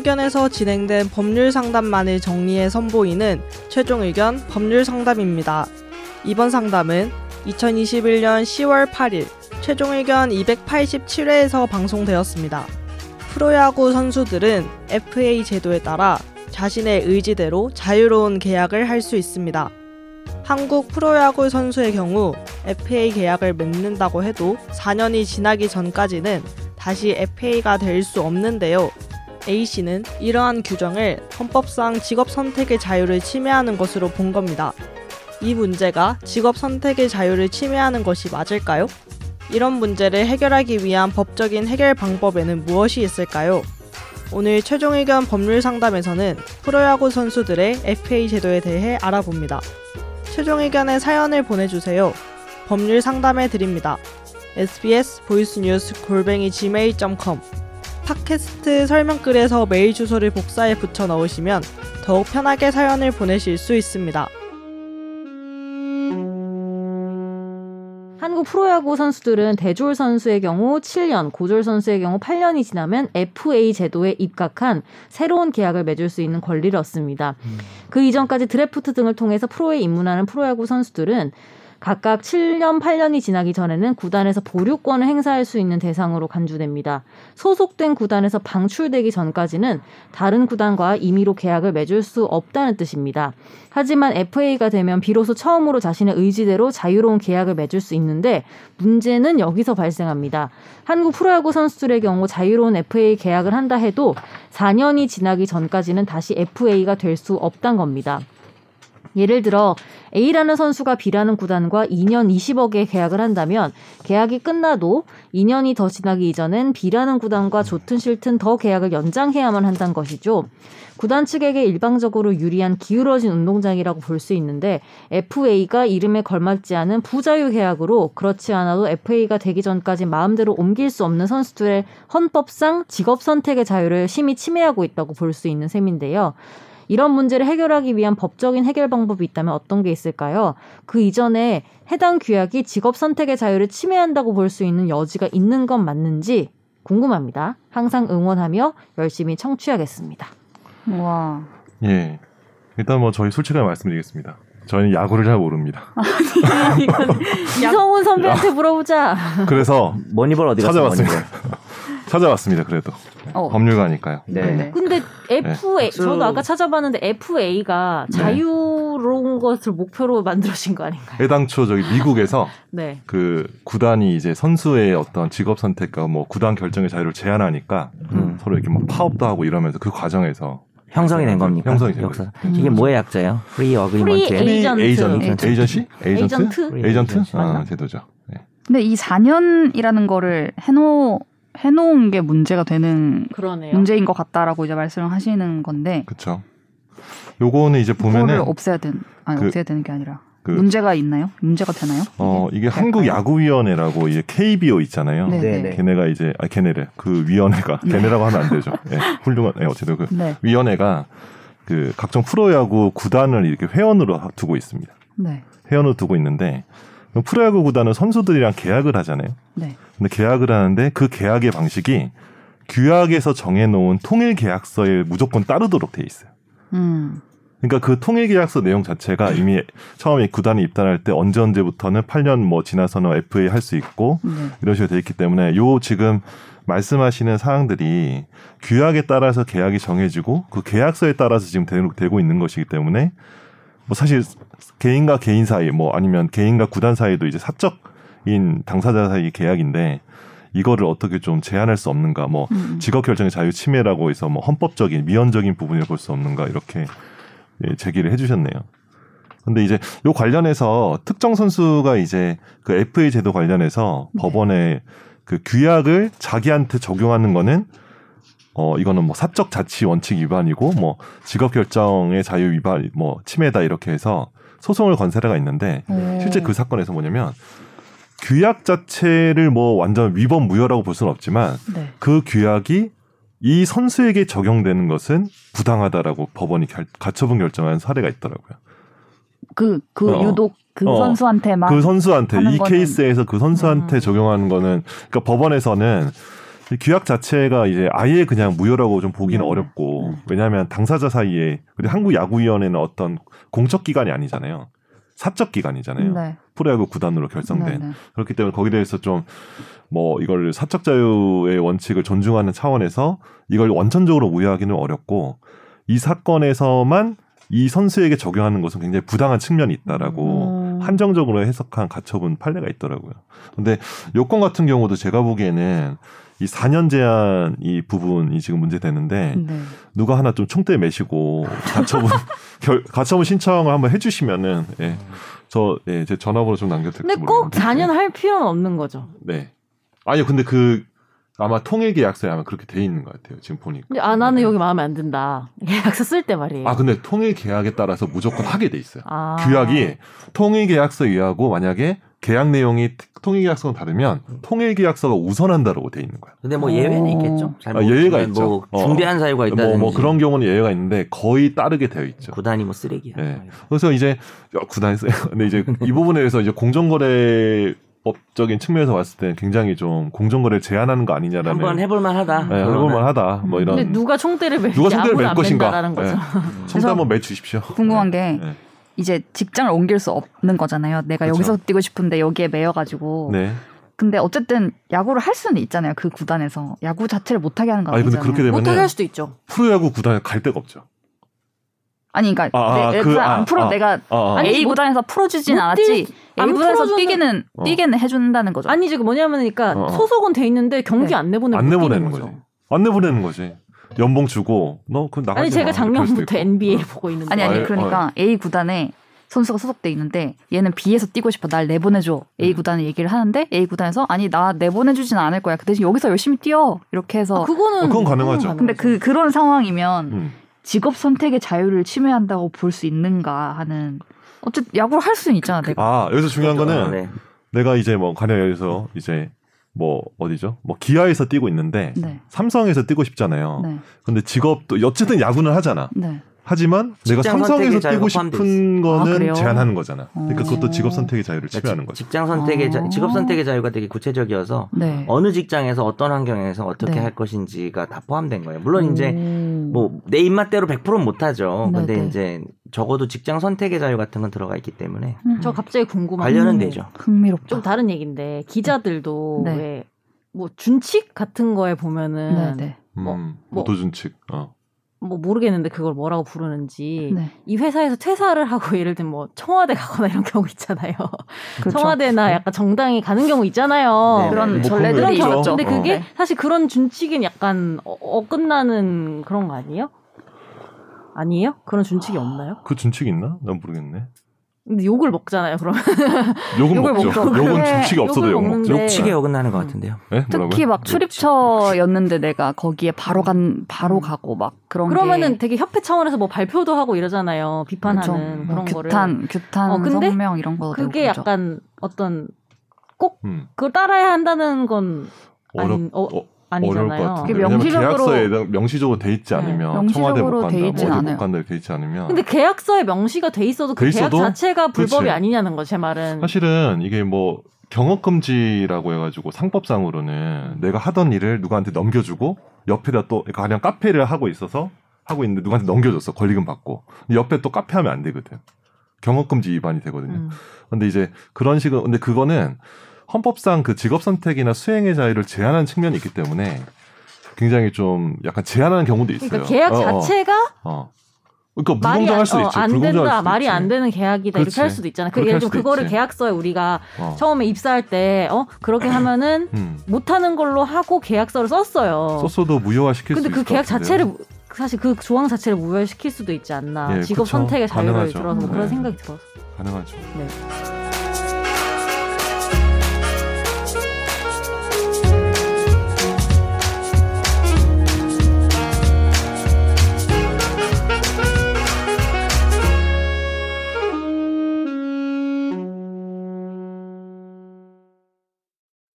의견에서 진행된 법률 상담만을 정리해 선보이는 최종 의견 법률 상담입니다. 이번 상담은 2021년 10월 8일 최종 의견 287회에서 방송되었습니다. 프로야구 선수들은 FA 제도에 따라 자신의 의지대로 자유로운 계약을 할 수 있습니다. 한국 프로야구 선수의 경우 FA 계약을 맺는다고 해도 4년이 지나기 전까지는 다시 FA가 될 수 없는데요. A씨는 이러한 규정을 헌법상 직업 선택의 자유를 침해하는 것으로 본 겁니다. 이 문제가 직업 선택의 자유를 침해하는 것이 맞을까요? 이런 문제를 해결하기 위한 법적인 해결 방법에는 무엇이 있을까요? 오늘 최종 의견 법률 상담에서는 프로야구 선수들의 FA 제도에 대해 알아봅니다. 최종 의견의 사연을 보내주세요. 법률 상담해 드립니다. sbs 보이스뉴스 골뱅이 gmail.com 팟캐스트 설명글에서 메일 주소를 복사해 붙여 넣으시면 더욱 편하게 사연을 보내실 수 있습니다. 한국 프로야구 선수들은 대졸 선수의 경우 7년, 고졸 선수의 경우 8년이 지나면 FA 제도에 입각한 새로운 계약을 맺을 수 있는 권리를 얻습니다. 음. 그 이전까지 드래프트 등을 통해서 프로에 입문하는 프로야구 선수들은 각각 7년, 8년이 지나기 전에는 구단에서 보류권을 행사할 수 있는 대상으로 간주됩니다. 소속된 구단에서 방출되기 전까지는 다른 구단과 임의로 계약을 맺을 수 없다는 뜻입니다. 하지만 FA가 되면 비로소 처음으로 자신의 의지대로 자유로운 계약을 맺을 수 있는데 문제는 여기서 발생합니다. 한국 프로야구 선수들의 경우 자유로운 FA 계약을 한다 해도 4년이 지나기 전까지는 다시 FA가 될 수 없단 겁니다. 예를 들어 A라는 선수가 B라는 구단과 2년 20억에 계약을 한다면 계약이 끝나도 2년이 더 지나기 이전엔 B라는 구단과 좋든 싫든 더 계약을 연장해야만 한다는 것이죠. 구단 측에게 일방적으로 유리한 기울어진 운동장이라고 볼 수 있는데 FA가 이름에 걸맞지 않은 부자유 계약으로 그렇지 않아도 FA가 되기 전까지 마음대로 옮길 수 없는 선수들의 헌법상 직업 선택의 자유를 심히 침해하고 있다고 볼 수 있는 셈인데요. 이런 문제를 해결하기 위한 법적인 해결 방법이 있다면 어떤 게 있을까요? 그 이전에 해당 규약이 직업 선택의 자유를 침해한다고 볼 수 있는 여지가 있는 건 맞는지 궁금합니다. 항상 응원하며 열심히 청취하겠습니다. 와. 예. 일단 뭐 저희 솔직하게 말씀드리겠습니다. 저희는 야구를 잘 모릅니다. 이성훈 선배한테 물어보자. 그래서 머니볼 어디 갔어? 찾아봤습니다. 찾아봤습니다. 그래도 어. 법률가니까요. 네. 네. 근데 FA 네. 저도 아까 찾아봤는데 FA가 네. 자유로운 것을 목표로 만들어진 거 아닌가요? 애당초 저기 미국에서 네. 그 구단이 이제 선수의 어떤 직업 선택과 뭐 구단 결정의 자유를 제한하니까 음. 서로 이렇게 막 파업도 하고 이러면서 그 과정에서 형성이 된 겁니까? 형성이 된 역사. 음. 이게 뭐의 약자예요? Free agreement. Free agent. Agent. Agency? Agent? Agent? 아, 제도죠. 네. 근데 이 4년이라는 거를 해놓 해놓은 게 문제가 되는 그러네요. 문제인 것 같다라고 이제 말씀을 하시는 건데. 그렇죠. 요거는 이제 보면은 없애야 된 아니 그, 없애야 되는 게 아니라 그, 문제가 있나요? 문제가 되나요? 어 이게 한국 야구위원회라고 이제 KBO 있잖아요. 네네. 네. 네. 걔네가 이제 아 걔네래 그 위원회가 네. 걔네라고 하면 안 되죠. 네, 훌륭한 네, 어쨌든 그 네. 위원회가 그 각종 프로야구 구단을 이렇게 회원으로 두고 있습니다. 네. 회원으로 두고 있는데 프로야구 구단은 선수들이랑 계약을 하잖아요. 네. 근데 계약을 하는데 그 계약의 방식이 규약에서 정해놓은 통일 계약서에 무조건 따르도록 돼 있어요. 음. 그러니까 그 통일 계약서 내용 자체가 이미 처음에 구단이 입단할 때 언제 언제부터는 8년 뭐 지나서는 FA 할 수 있고 네. 이런 식으로 돼 있기 때문에 요 지금 말씀하시는 사항들이 규약에 따라서 계약이 정해지고 그 계약서에 따라서 지금 되고 있는 것이기 때문에 뭐 사실 개인과 개인 사이 뭐 아니면 개인과 구단 사이도 이제 사적인 당사자 사이 계약인데 이거를 어떻게 좀 제한할 수 없는가 뭐 음. 직업 결정의 자유 침해라고 해서 뭐 헌법적인 미연적인 부분을 볼 수 없는가 이렇게 예, 제기를 해주셨네요. 근데 이제 요 관련해서 특정 선수가 이제 그 FA 제도 관련해서 네. 법원에 그 규약을 자기한테 적용하는 거는 어 이거는 뭐 사적 자치 원칙 위반이고 뭐 직업 결정의 자유 위반 뭐 침해다 이렇게 해서 소송을 건 사례가 있는데 오. 실제 그 사건에서 뭐냐면 규약 자체를 뭐 완전 위법 무효라고 볼 수는 없지만 네. 그 규약이 이 선수에게 적용되는 것은 부당하다라고 법원이 결, 가처분 결정한 사례가 있더라고요. 그, 그 어. 유독 그 어. 선수한테만. 그 선수한테, 이 거는. 케이스에서 그 선수한테 음. 적용하는 거는, 그러니까 법원에서는 규약 자체가 이제 아예 그냥 무효라고 좀 보기는 네. 어렵고 네. 왜냐하면 당사자 사이에 한국 야구위원회는 어떤 공적 기관이 아니잖아요. 사적 기관이잖아요. 네. 프로야구 구단으로 결성된 네, 네. 그렇기 때문에 거기에 대해서 좀 뭐 이걸 사적 자유의 원칙을 존중하는 차원에서 이걸 원천적으로 무효하기는 어렵고 이 사건에서만 이 선수에게 적용하는 것은 굉장히 부당한 측면이 있다라고 음. 한정적으로 해석한 가처분 판례가 있더라고요. 근데 요건 같은 경우도 제가 보기에는 이 4년 제한 이 부분이 지금 문제되는데 네. 누가 하나 좀 총대 매시고 가처분 결, 가처분 신청을 한번 해주시면은 예. 저, 예, 제 전화번호 좀 남겨드릴게요. 근데 꼭 4년 할 필요는 없는 거죠. 네. 아니요, 근데 그, 아마 통일 계약서에 아마 그렇게 돼 있는 것 같아요. 지금 보니까. 아 나는 네. 여기 마음에 안 든다. 계약서 쓸 때 말이에요. 아 근데 통일 계약에 따라서 무조건 하게 돼 있어요. 아. 규약이 통일 계약서 위하고 만약에 계약 내용이 통일계약서는 다르면 통일계약서가 우선한다라고 돼 있는 거야. 근데 뭐 예외는 있겠죠. 아, 예외가 있죠. 뭐 어. 중대한 사유가 있다. 뭐, 뭐, 그런 경우는 예외가 있는데 거의 따르게 되어 있죠. 구단이 뭐 쓰레기야. 네. 그래서 이제 구단이 쓰 근데 이제 이 부분에 대해서 이제 공정거래 법적인 측면에서 봤을 때 굉장히 좀 공정거래를 제한하는 거 아니냐라는 한번 해볼만하다. 네, 해볼만하다. 뭐 이런. 근데 누가 총대를 맬 누가 총대를 맬 것인가? 네. 총대 한번 매 주십시오. 궁금한 게 네. 이제 직장을 옮길 수 없는 거잖아요. 내가 그쵸. 여기서 뛰고 싶은데 여기에 매여가지고. 네. 근데 어쨌든 야구를 할 수는 있잖아요. 그 구단에서 야구 자체를 못하게 하는 거 아니잖아요. 근데 그렇게 되면 못하게 할 수도 있죠. 프로야구 구단에 갈 데가 없죠. 아니 그러니까 아, 내, 그, 안 풀어 아, 내가 아, 아. A 구단에서 풀어주진 않았지 A 구단에서 뛰기는 어. 뛰게는 해준다는 거죠. 아니 지금 뭐냐면 그러니까 어, 어. 소속은 돼 있는데 경기 네. 안안 내보내는 거죠. 안 내보내는 거지. 연봉 주고 너그 나가 아니 제가 작년부터 NBA를 보고 있는데 아니 아니 그러니까 어. A 구단에 선수가 소속돼 있는데 얘는 B에서 뛰고 싶어 날 내보내줘 A 음. 구단에 얘기를 하는데 A 구단에서 아니 나 내보내주진 않을 거야 그 대신 여기서 열심히 뛰어 이렇게 해서 아, 그거는 어, 그건 가능하죠. 근데 그 그런 상황이면 음. 직업 선택의 자유를 침해한다고 볼 수 있는가 하는 어쨌든 야구를 할 수는 있잖아 내가. 아 여기서 중요한 거는 네. 내가 이제 뭐 가령 여기서 이제 뭐 어디죠? 뭐 기아에서 뛰고 있는데 네. 삼성에서 뛰고 싶잖아요. 네. 근데 직업도 어쨌든 야구는 하잖아. 네. 하지만 내가 삼성에서 뛰고 싶은 거는 아, 제한하는 거잖아. 그러니까 그것도 직업 선택의 자유를 그러니까 침해하는 거죠. 직장 선택의 자, 직업 선택의 자유가 되게 구체적이어서 네. 어느 직장에서 어떤 환경에서 어떻게 네. 할 것인지가 다 포함된 거예요. 물론 음. 이제 뭐 내 입맛대로 100%는 못 하죠. 네, 근데 네. 이제 적어도 직장 선택의 자유 같은 건 들어가 있기 때문에 음. 저 갑자기 궁금한 관련은 되죠. 흥미롭다. 좀 다른 얘기인데 기자들도 네. 왜뭐 준칙 같은 거에 보면은 뭐, 음, 뭐 도준칙. 어. 뭐 모르겠는데 그걸 뭐라고 부르는지 네. 이 회사에서 퇴사를 하고 예를 들면 뭐 청와대 가거나 이런 경우 있잖아요. 그렇죠. 청와대나 네. 약간 정당이 가는 경우 있잖아요. 네, 그런 뭐 전례들이 있죠. 근데 그게 어. 사실 그런 준칙은 약간 어, 어긋나는 그런 거 아니에요? 아니에요? 그런 준칙이 없나요? 그 준칙이 있나? 난 모르겠네. 근데 욕을 먹잖아요, 그러면. 욕은 욕을 먹죠. 먹죠. 욕은 주치가 없어도 욕 먹죠. 욕치게 어긋나는 것 같은데요. 네? 특히 막 출입처였는데 내가 거기에 바로 간 바로 음. 가고 막 그런 그러면은 되게 협회 차원에서 뭐 발표도 하고 이러잖아요. 비판하는 그쵸. 그런 뭐 거를. 규탄, 규탄, 어, 근데 성명 이런 거. 그게 약간 어떤 꼭 음. 그걸 따라야 한다는 건 어렵, 아닌, 어, 어, 아니잖아요. 그게 명시적으로 계약서에 명시적으로 돼 있지 네. 않으면 네. 청와대 못 간다, 뭐 어디 못 간다 돼 있지 않으면. 근데 계약서에 명시가 돼 있어도 그 계약 자체가 불법이 그치. 아니냐는 거 제 말은. 사실은 이게 뭐 경업 금지라고 해가지고 상법상으로는 내가 하던 일을 누구한테 넘겨주고 옆에다 또 가령 카페를 하고 있어서 하고 있는데 누구한테 넘겨줬어 권리금 받고 옆에 또 카페 하면 안 되거든. 경업 금지 위반이 되거든요. 음. 근데 이제 그런 식으로 근데 그거는 헌법상 그 직업 선택이나 수행의 자유를 제한하는 측면이 있기 때문에 굉장히 좀 약간 제한하는 경우도 있어요. 그러니까 계약 어, 어. 자체가 어. 그러니까 불공정할 수도 어, 있죠. 안 된다, 말이 안 되는 계약이다 그렇지. 이렇게 할 수도 있잖아. 그 예를 들면 그거를 있지. 계약서에 우리가 어. 처음에 입사할 때 어 그렇게 하면은 음. 못하는 걸로 하고 계약서를 썼어요. 썼어도 무효화시킬 수 있을 근데 그 계약 자체를 사실 그 조항 자체를 무효화시킬 수도 있지 않나. 예, 직업 그쵸. 선택의 자유를 가능하죠. 들어서 뭐 그런 네. 생각이 들어서. 가능하죠. 네.